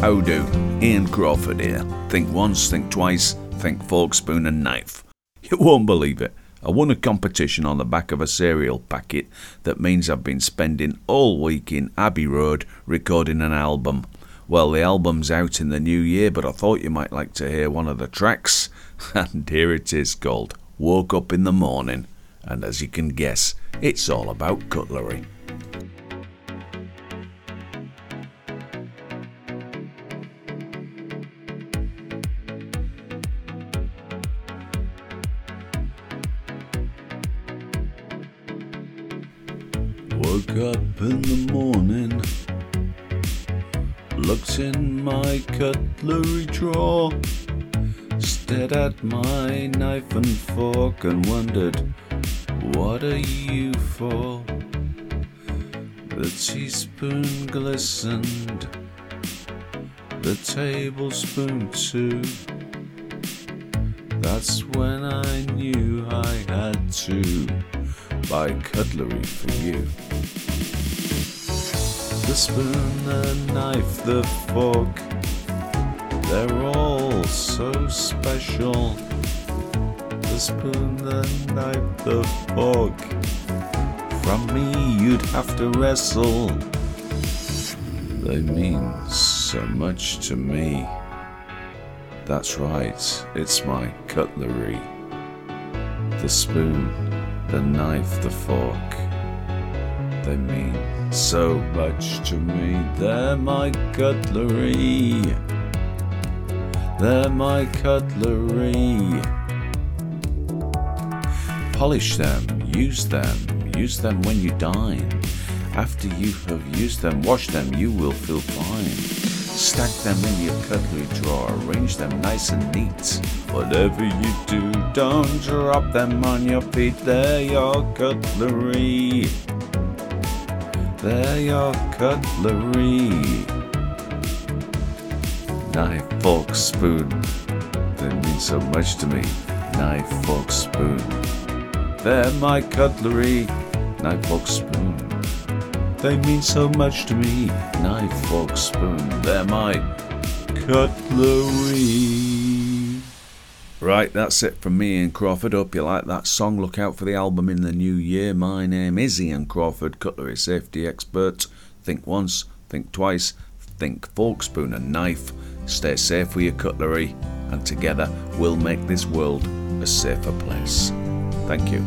How do? Ian Crawford here. Think once, think twice, think fork, spoon, and knife. You won't believe it. I won a competition on the back of a cereal packet that means I've been spending all week in Abbey Road recording an album. Well, the album's out in the new year, but I thought you might like to hear one of the tracks. And here it is called Woke Up in the Morning. And as you can guess, it's all about cutlery. Woke up in the morning, looked in my cutlery drawer, stared at my knife and fork and wondered, what are you for? The teaspoon glistened, the tablespoon too. That's when I knew I had to buy cutlery for you. The spoon, the knife, the fork, they're all so special. The spoon, the knife, the fork, from me you'd have to wrestle. They mean so much to me. That's right, it's my cutlery. The spoon, the knife, the fork. They mean so much to me. They're my cutlery. They're my cutlery. Polish them, use them, use them when you dine. After you have used them, wash them, you will feel fine. Stack them in your cutlery drawer, arrange them nice and neat. Whatever you do, don't drop them on your feet. They're your cutlery. They're your cutlery. Knife, fork, spoon. They mean so much to me. Knife, fork, spoon. They're my cutlery. Knife, fork, spoon. They mean so much to me. Knife, fork, spoon. They're my cutlery. Right, that's it from me, Ian Crawford. Hope you like that song. Look out for the album in the new year. My name is Ian Crawford, cutlery safety expert. Think once, think twice, think fork, spoon, and knife. Stay safe with your cutlery, and together we'll make this world a safer place. Thank you.